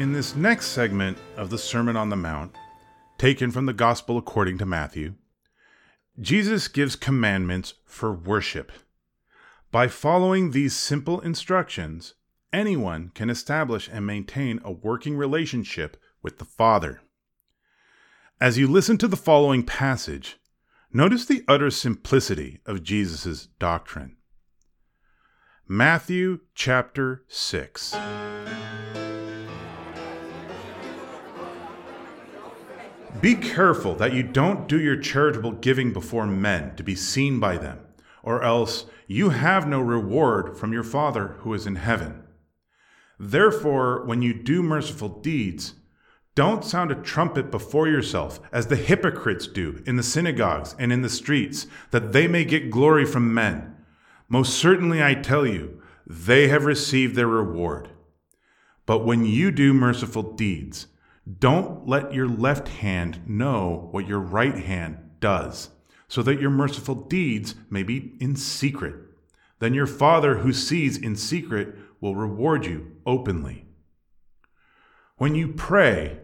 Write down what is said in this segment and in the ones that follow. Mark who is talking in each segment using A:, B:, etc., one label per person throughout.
A: In this next segment of the Sermon on the Mount, taken from the Gospel according to Matthew, Jesus gives commandments for worship. By following these simple instructions, anyone can establish and maintain a working relationship with the Father. As you listen to the following passage, notice the utter simplicity of Jesus' doctrine. Matthew chapter 6. Be careful that you don't do your charitable giving before men to be seen by them, or else you have no reward from your Father who is in heaven. Therefore, when you do merciful deeds, don't sound a trumpet before yourself, as the hypocrites do in the synagogues and in the streets, that they may get glory from men. Most certainly, I tell you, they have received their reward. But when you do merciful deeds, don't let your left hand know what your right hand does, so that your merciful deeds may be in secret. Then your Father who sees in secret will reward you openly. When you pray,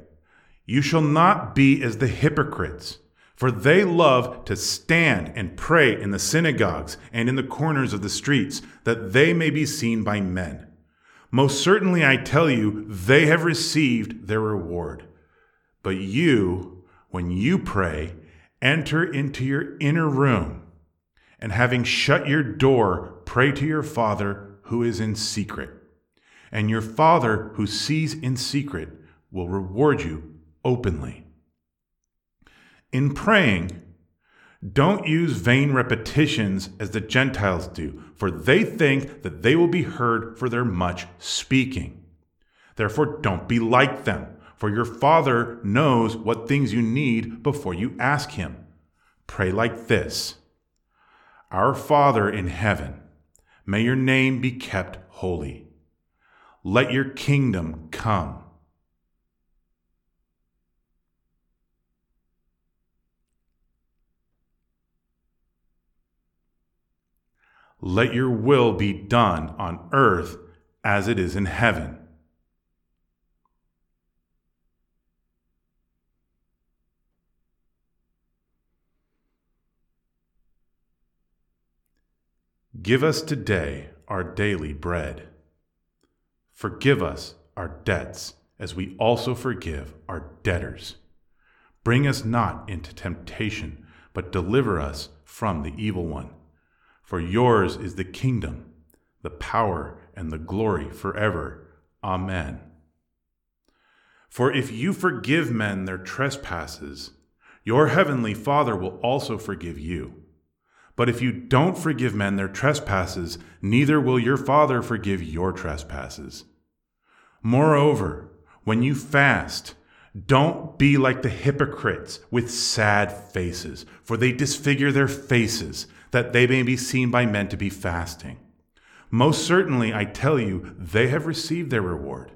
A: you shall not be as the hypocrites, for they love to stand and pray in the synagogues and in the corners of the streets, that they may be seen by men. Most certainly I tell you, they have received their reward. But you, when you pray, enter into your inner room, and having shut your door, pray to your Father who is in secret. And your Father who sees in secret will reward you openly. In praying, don't use vain repetitions as the Gentiles do, for they think that they will be heard for their much speaking. Therefore, don't be like them, for your Father knows what things you need before you ask Him. Pray like this Our Father in heaven, may your name be kept holy. Let your kingdom come. Let your will be done on earth as it is in heaven. Give us today our daily bread. Forgive us our debts as we also forgive our debtors. Bring us not into temptation, but deliver us from the evil one. For yours is the kingdom, the power, and the glory forever. Amen. For if you forgive men their trespasses, your heavenly Father will also forgive you. But if you don't forgive men their trespasses, neither will your Father forgive your trespasses. Moreover, when you fast, don't be like the hypocrites with sad faces, for they disfigure their faces that they may be seen by men to be fasting. Most certainly, I tell you, they have received their reward.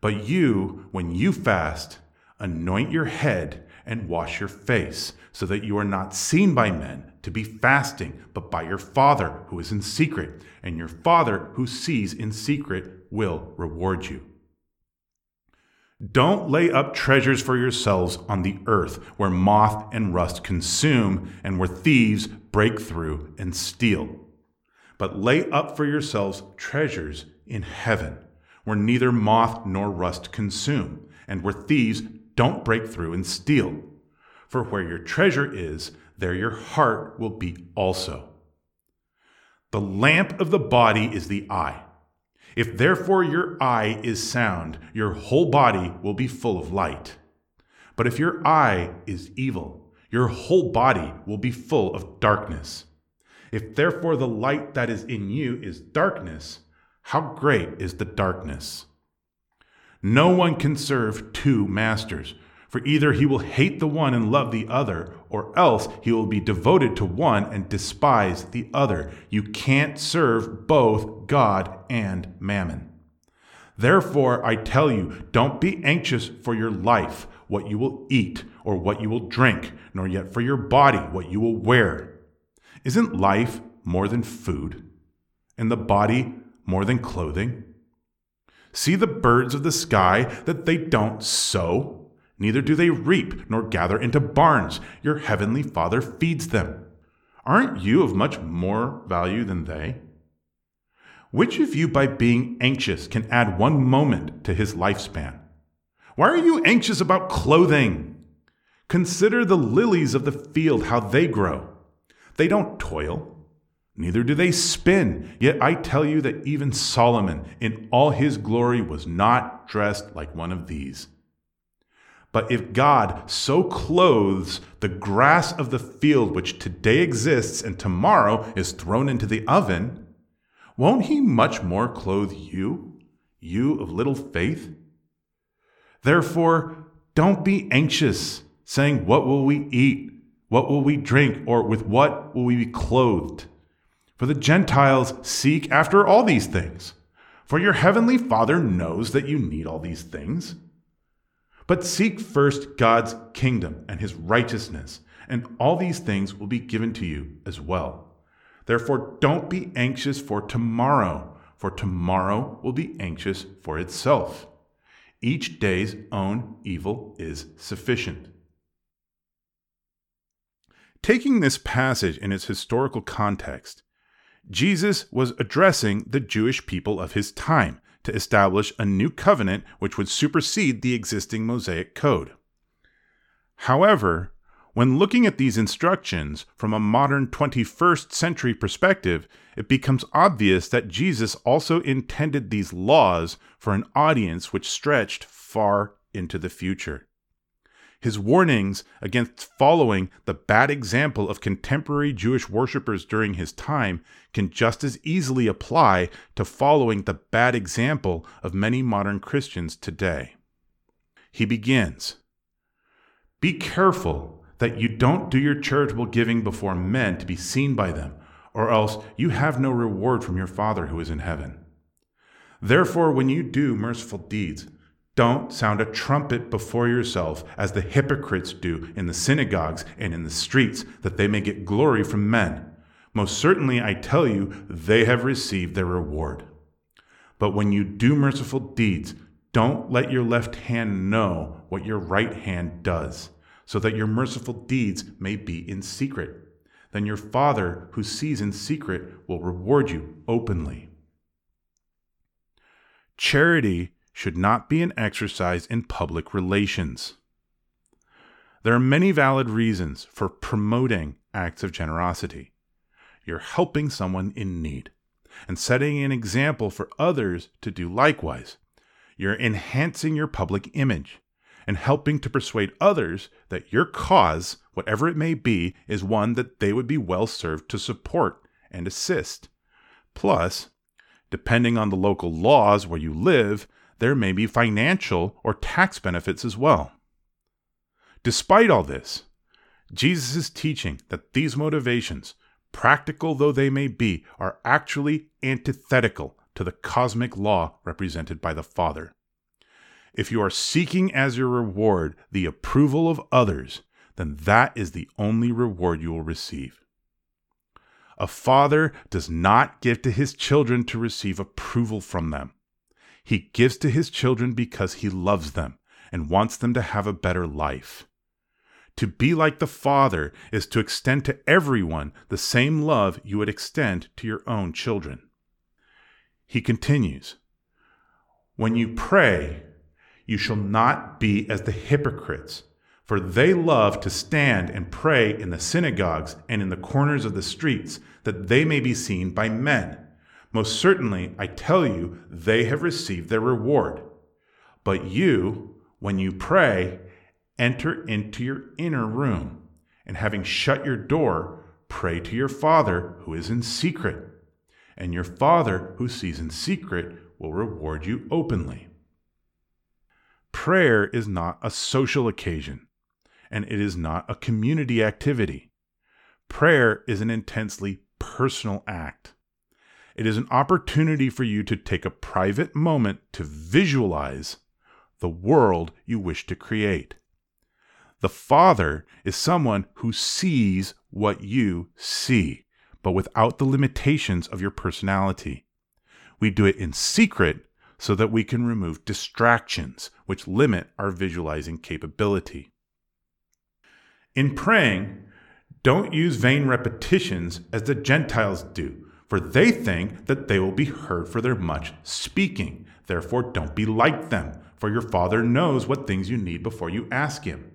A: But you, when you fast, anoint your head and wash your face, so that you are not seen by men to be fasting, but by your Father who is in secret, and your Father who sees in secret will reward you. Don't lay up treasures for yourselves on the earth, where moth and rust consume, and where thieves break through and steal. But lay up for yourselves treasures in heaven, where neither moth nor rust consume, and where thieves don't break through and steal. For where your treasure is, there your heart will be also. The lamp of the body is the eye. If therefore your eye is sound, your whole body will be full of light. But if your eye is evil, your whole body will be full of darkness. If therefore the light that is in you is darkness, how great is the darkness? No one can serve two masters. For either he will hate the one and love the other, or else he will be devoted to one and despise the other. You can't serve both God and mammon. Therefore, I tell you, don't be anxious for your life, what you will eat, or what you will drink, nor yet for your body, what you will wear. Isn't life more than food, and the body more than clothing? See the birds of the sky that they don't sow, neither do they reap nor gather into barns. Your heavenly Father feeds them. Aren't you of much more value than they? Which of you, by being anxious, can add one moment to his lifespan? Why are you anxious about clothing? Consider the lilies of the field, how they grow. They don't toil, neither do they spin. Yet I tell you that even Solomon, in all his glory, was not dressed like one of these. But if God so clothes the grass of the field, which today exists and tomorrow is thrown into the oven, won't he much more clothe you, you of little faith? Therefore, don't be anxious, saying, What will we eat? What will we drink? Or with what will we be clothed? For the Gentiles seek after all these things. For your heavenly Father knows that you need all these things. But seek first God's kingdom and his righteousness, and all these things will be given to you as well. Therefore, don't be anxious for tomorrow, for tomorrow will be anxious for itself. Each day's own evil is sufficient. Taking this passage in its historical context, Jesus was addressing the Jewish people of his time to establish a new covenant which would supersede the existing Mosaic code. However, when looking at these instructions from a modern 21st century perspective, it becomes obvious that Jesus also intended these laws for an audience which stretched far into the future. His warnings against following the bad example of contemporary Jewish worshippers during his time can just as easily apply to following the bad example of many modern Christians today. He begins Be careful that you don't do your charitable giving before men to be seen by them, or else you have no reward from your Father who is in heaven. Therefore, when you do merciful deeds, don't sound a trumpet before yourself as the hypocrites do in the synagogues and in the streets, that they may get glory from men. Most certainly, I tell you, they have received their reward. But when you do merciful deeds, don't let your left hand know what your right hand does so that your merciful deeds may be in secret. Then your Father, who sees in secret, will reward you openly. Charity should not be an exercise in public relations. There are many valid reasons for promoting acts of generosity. You're helping someone in need and setting an example for others to do likewise. You're enhancing your public image and helping to persuade others that your cause, whatever it may be, is one that they would be well served to support and assist. Plus, depending on the local laws where you live, there may be financial or tax benefits as well. Despite all this, Jesus is teaching that these motivations, practical though they may be, are actually antithetical to the cosmic law represented by the Father. If you are seeking as your reward the approval of others, then that is the only reward you will receive. A father does not give to his children to receive approval from them. He gives to his children because he loves them and wants them to have a better life. To be like the Father is to extend to everyone the same love you would extend to your own children. He continues When you pray, you shall not be as the hypocrites, for they love to stand and pray in the synagogues and in the corners of the streets, that they may be seen by men. Most certainly, I tell you, they have received their reward. But you, when you pray, enter into your inner room, and having shut your door, pray to your Father who is in secret. And your Father who sees in secret will reward you openly. Prayer is not a social occasion, and it is not a community activity. Prayer is an intensely personal act. It is an opportunity for you to take a private moment to visualize the world you wish to create. The Father is someone who sees what you see, but without the limitations of your personality. We do it in secret so that we can remove distractions which limit our visualizing capability. In praying, don't use vain repetitions as the Gentiles do, for they think that they will be heard for their much speaking. Therefore, don't be like them, for your Father knows what things you need before you ask Him.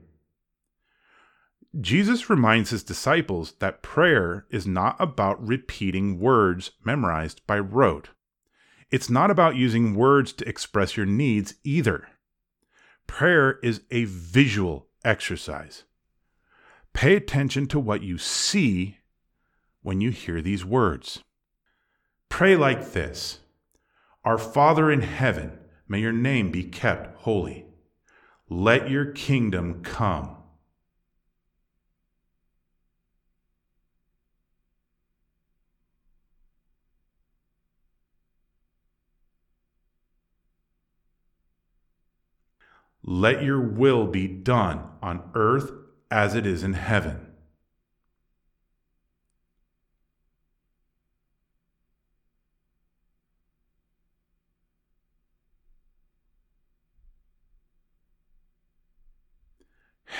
A: Jesus reminds his disciples that prayer is not about repeating words memorized by rote. It's not about using words to express your needs either. Prayer is a visual exercise. Pay attention to what you see when you hear these words. Pray like this Our Father in heaven, may your name be kept holy. Let your kingdom come. Let your will be done on earth as it is in heaven.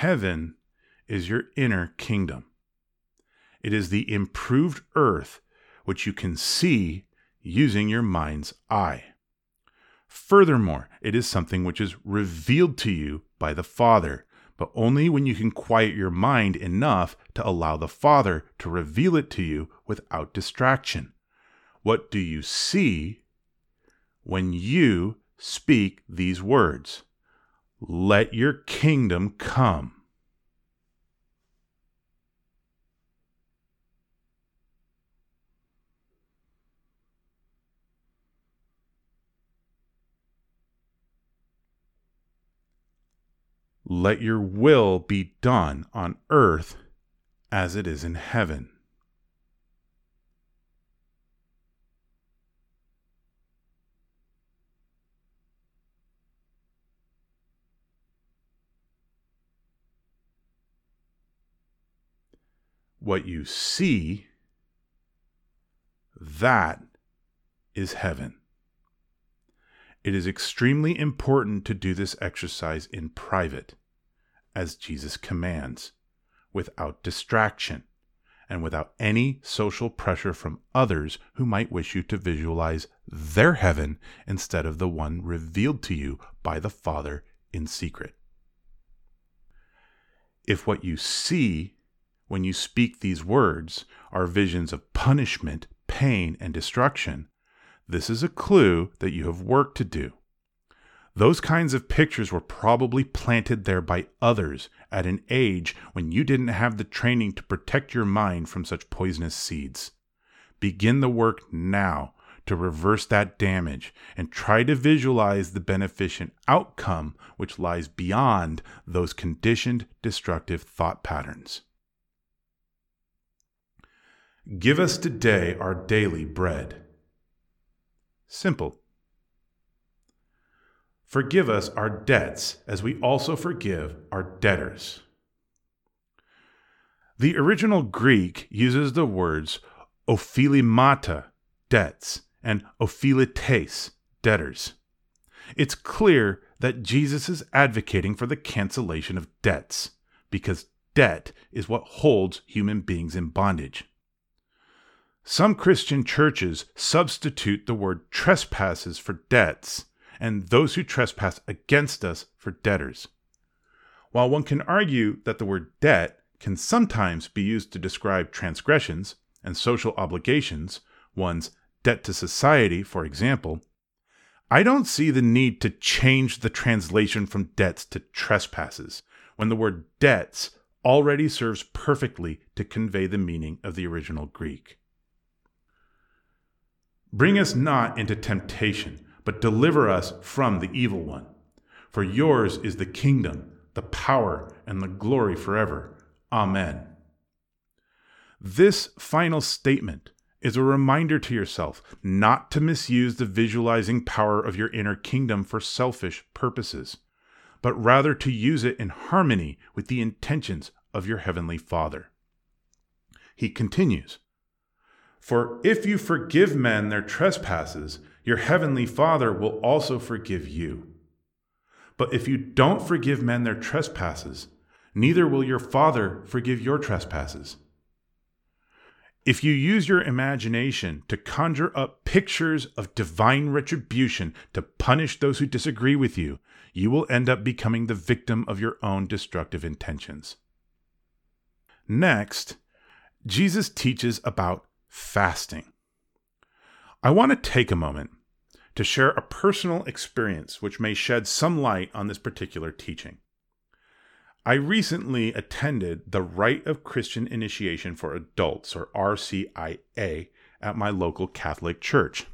A: Heaven is your inner kingdom. It is the improved earth which you can see using your mind's eye. Furthermore, it is something which is revealed to you by the Father, but only when you can quiet your mind enough to allow the Father to reveal it to you without distraction. What do you see when you speak these words? Let your kingdom come. Let your will be done on earth as it is in heaven. What you see, that is heaven. It is extremely important to do this exercise in private, as Jesus commands, without distraction and without any social pressure from others who might wish you to visualize their heaven instead of the one revealed to you by the Father in secret. If what you see when you speak these words are visions of punishment, pain, and destruction, this is a clue that you have work to do. Those kinds of pictures were probably planted there by others at an age when you didn't have the training to protect your mind from such poisonous seeds. Begin the work now to reverse that damage and try to visualize the beneficent outcome which lies beyond those conditioned destructive thought patterns. Give us today our daily bread. Simple. Forgive us our debts as we also forgive our debtors. The original Greek uses the words ophilimata, debts, and ophilites, debtors. It's clear that Jesus is advocating for the cancellation of debts, because debt is what holds human beings in bondage. Some Christian churches substitute the word trespasses for debts, and those who trespass against us for debtors. While one can argue that the word debt can sometimes be used to describe transgressions and social obligations, one's debt to society, for example, I don't see the need to change the translation from debts to trespasses when the word debts already serves perfectly to convey the meaning of the original Greek. Bring us not into temptation, but deliver us from the evil one. For yours is the kingdom, the power, and the glory forever. Amen. This final statement is a reminder to yourself not to misuse the visualizing power of your inner kingdom for selfish purposes, but rather to use it in harmony with the intentions of your heavenly Father. He continues for if you forgive men their trespasses, your heavenly Father will also forgive you. But if you don't forgive men their trespasses, neither will your Father forgive your trespasses. If you use your imagination to conjure up pictures of divine retribution to punish those who disagree with you, you will end up becoming the victim of your own destructive intentions. Next, Jesus teaches about fasting. I want to take a moment to share a personal experience which may shed some light on this particular teaching. I recently attended the Rite of Christian Initiation for Adults, or RCIA, at my local Catholic church.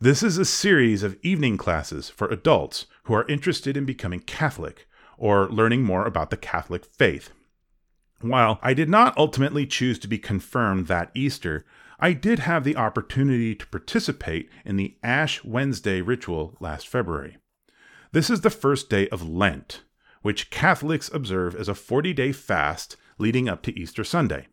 A: This is a series of evening classes for adults who are interested in becoming Catholic or learning more about the Catholic faith. While I did not ultimately choose to be confirmed that Easter, I did have the opportunity to participate in the Ash Wednesday ritual last February. This is the first day of Lent, which Catholics observe as a 40 day fast leading up to Easter Sunday.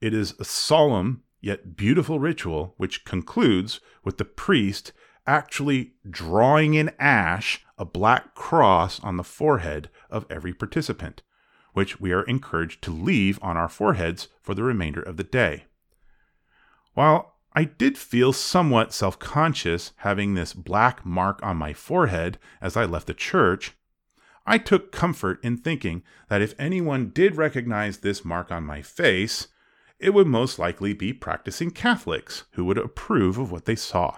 A: It is a solemn yet beautiful ritual which concludes with the priest actually drawing in ash a black cross on the forehead of every participant, which we are encouraged to leave on our foreheads for the remainder of the day. While I did feel somewhat self conscious having this black mark on my forehead as I left the church, I took comfort in thinking that if anyone did recognize this mark on my face, it would most likely be practicing Catholics who would approve of what they saw.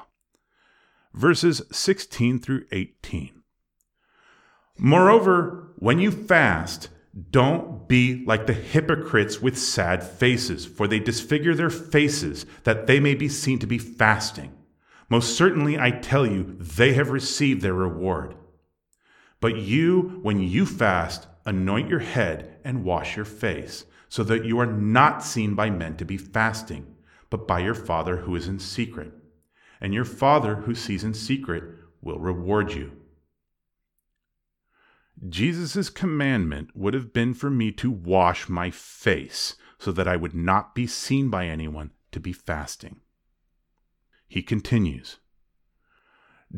A: Verses 16 through 18. Moreover, when you fast, don't be like the hypocrites with sad faces, for they disfigure their faces that they may be seen to be fasting. Most certainly, I tell you, they have received their reward. But you, when you fast, anoint your head and wash your face, so that you are not seen by men to be fasting, but by your Father who is in secret. And your Father who sees in secret will reward you. Jesus' commandment would have been for me to wash my face, so that I would not be seen by anyone to be fasting. He continues.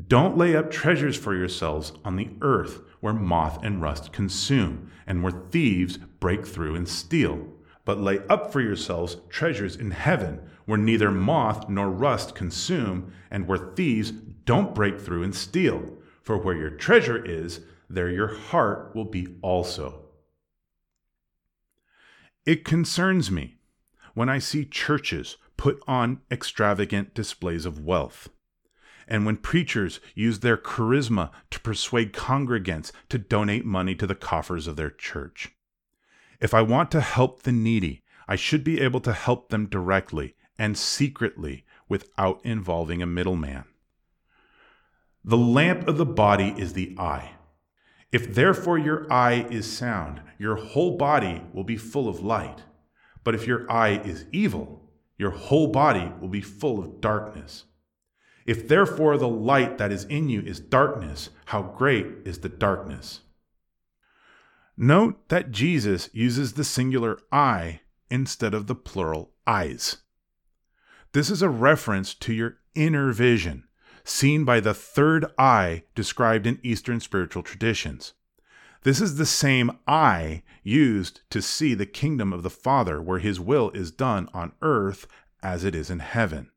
A: Don't lay up treasures for yourselves on the earth where moth and rust consume, and where thieves break through and steal. But lay up for yourselves treasures in heaven, where neither moth nor rust consume, and where thieves don't break through and steal. For where your treasure is, there your heart will be also. It concerns me when I see churches put on extravagant displays of wealth and when preachers use their charisma to persuade congregants to donate money to the coffers of their church. If I want to help the needy, I should be able to help them directly and secretly without involving a middleman. The lamp of the body is the eye. If therefore your eye is sound, your whole body will be full of light. But if your eye is evil, your whole body will be full of darkness. If therefore the light that is in you is darkness, how great is the darkness? Note that Jesus uses the singular I instead of the plural eyes. This is a reference to your inner vision, seen by the third eye described in Eastern spiritual traditions. This is the same eye used to see the kingdom of the Father, where his will is done on earth as it is in heaven.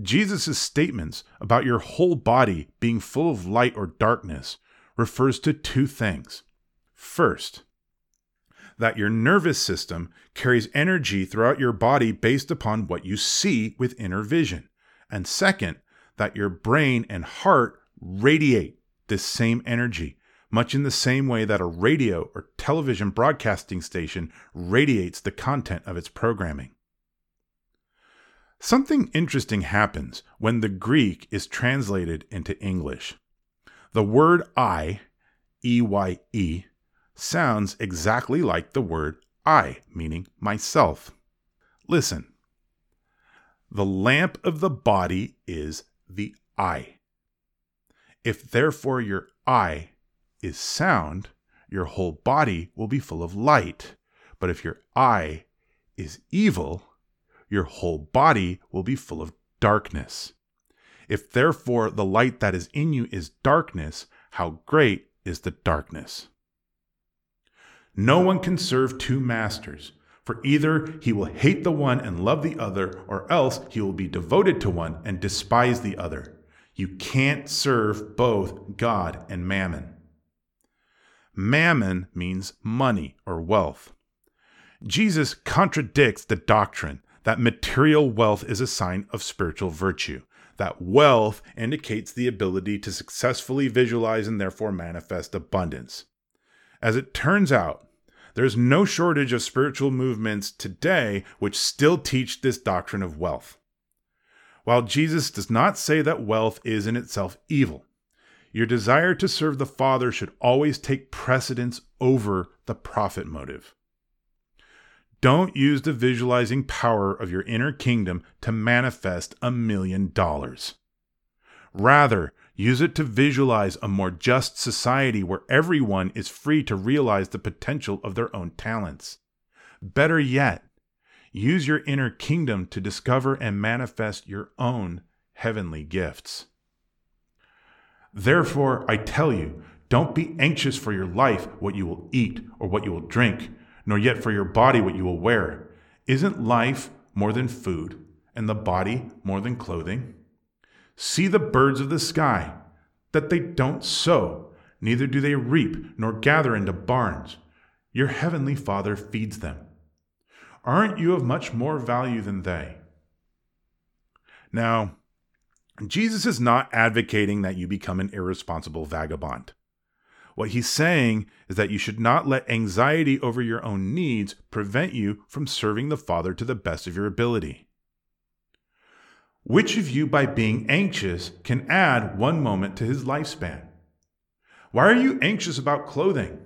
A: Jesus' statements about your whole body being full of light or darkness refers to two things. First, that your nervous system carries energy throughout your body based upon what you see with inner vision. And second, that your brain and heart radiate this same energy, much in the same way that a radio or television broadcasting station radiates the content of its programming. Something interesting happens when the Greek is translated into English. The word I, E Y E, sounds exactly like the word I, meaning myself. Listen. The lamp of the body is the eye. If therefore your eye is sound, your whole body will be full of light. But if your eye is evil, your whole body will be full of darkness. If therefore the light that is in you is darkness, how great is the darkness? No one can serve two masters, for either he will hate the one and love the other, or else he will be devoted to one and despise the other. You can't serve both God and mammon. Mammon means money or wealth. Jesus contradicts the doctrine that material wealth is a sign of spiritual virtue, that wealth indicates the ability to successfully visualize and therefore manifest abundance. As it turns out, there's no shortage of spiritual movements today which still teach this doctrine of wealth. While Jesus does not say that wealth is in itself evil, your desire to serve the Father should always take precedence over the profit motive. Don't use the visualizing power of your inner kingdom to manifest a million dollars. Rather, use it to visualize a more just society where everyone is free to realize the potential of their own talents. Better yet, use your inner kingdom to discover and manifest your own heavenly gifts. Therefore, I tell you, don't be anxious for your life, what you will eat or what you will drink nor yet for your body what you will wear. Isn't life more than food, and the body more than clothing? See the birds of the sky, that they don't sow, neither do they reap, nor gather into barns. Your heavenly Father feeds them. Aren't you of much more value than they? Now, Jesus is not advocating that you become an irresponsible vagabond. What he's saying is that you should not let anxiety over your own needs prevent you from serving the Father to the best of your ability. Which of you, by being anxious, can add one moment to his lifespan? Why are you anxious about clothing?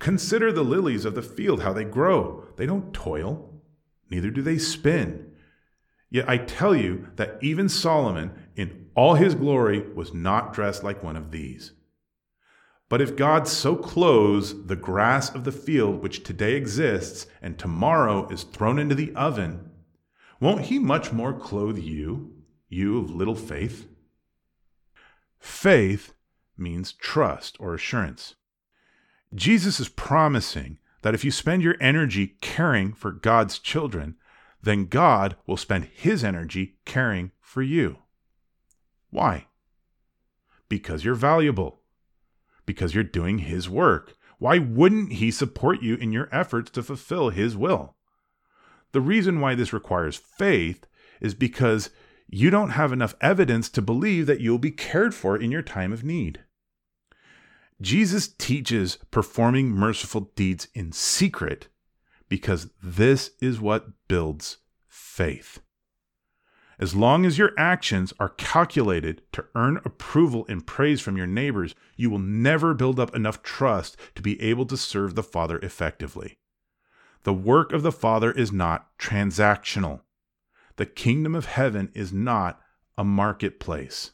A: Consider the lilies of the field, how they grow. They don't toil, neither do they spin. Yet I tell you that even Solomon, in all his glory, was not dressed like one of these. But if God so clothes the grass of the field, which today exists and tomorrow is thrown into the oven, won't He much more clothe you, you of little faith? Faith means trust or assurance. Jesus is promising that if you spend your energy caring for God's children, then God will spend His energy caring for you. Why? Because you're valuable because you're doing His work. Why wouldn't He support you in your efforts to fulfill His will? The reason why this requires faith is because you don't have enough evidence to believe that you'll be cared for in your time of need. Jesus teaches performing merciful deeds in secret because this is what builds faith. As long as your actions are calculated to earn approval and praise from your neighbors, you will never build up enough trust to be able to serve the Father effectively. The work of the Father is not transactional. The kingdom of heaven is not a marketplace.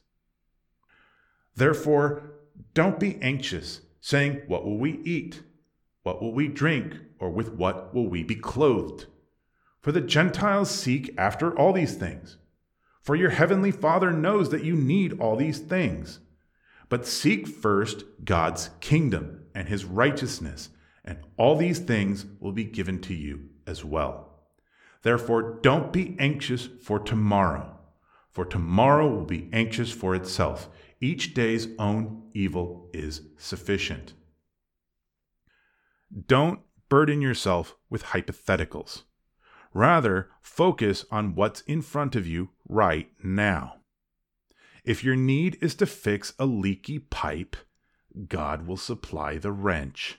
A: Therefore, don't be anxious, saying, What will we eat? What will we drink? Or with what will we be clothed? For the Gentiles seek after all these things for your heavenly Father knows that you need all these things. But seek first God's kingdom and his righteousness, and all these things will be given to you as well. Therefore, don't be anxious for tomorrow, for tomorrow will be anxious for itself. Each day's own evil is sufficient. Don't burden yourself with hypotheticals. Rather, focus on what's in front of you right now. If your need is to fix a leaky pipe, God will supply the wrench.